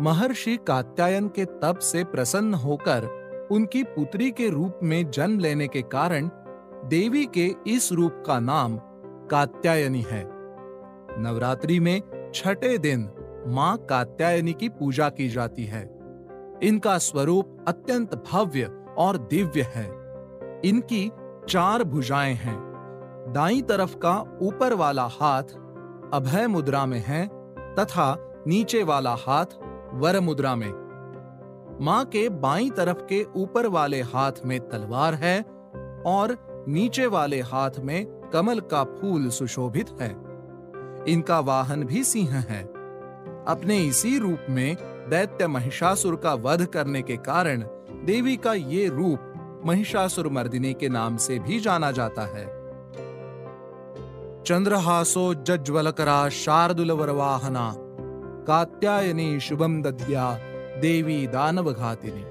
महर्षि कात्यायन के तप से प्रसन्न होकर उनकी पुत्री के रूप में जन्म लेने के कारण देवी के इस रूप का नाम कात्यायनी है। नवरात्रि में छठे दिन माँ कात्यायनी की पूजा की जाती है। इनका स्वरूप अत्यंत भव्य और दिव्य है। इनकी चार भुजाएँ हैं। दाई तरफ़ का ऊपर वाला हाथ अभय मुद्रा में है तथा नीचे वाला हाथ वर मुद्रा में। माँ के बाईं तरफ़ के ऊपर वाले हाथ में तलवार है और नीचे वाले हाथ में कमल का फूल सुशोभित है। इनका वाहन भी सिंह है। अपने इसी रूप में दैत्य महिषासुर का वध करने के कारण देवी का ये रूप महिषासुर मर्दिनी के नाम से भी जाना जाता है। चंद्रहासो जज्वलकरा शार्दुल वरवाहना कात्यायनी शुभम दद्या देवी दानव घातिनी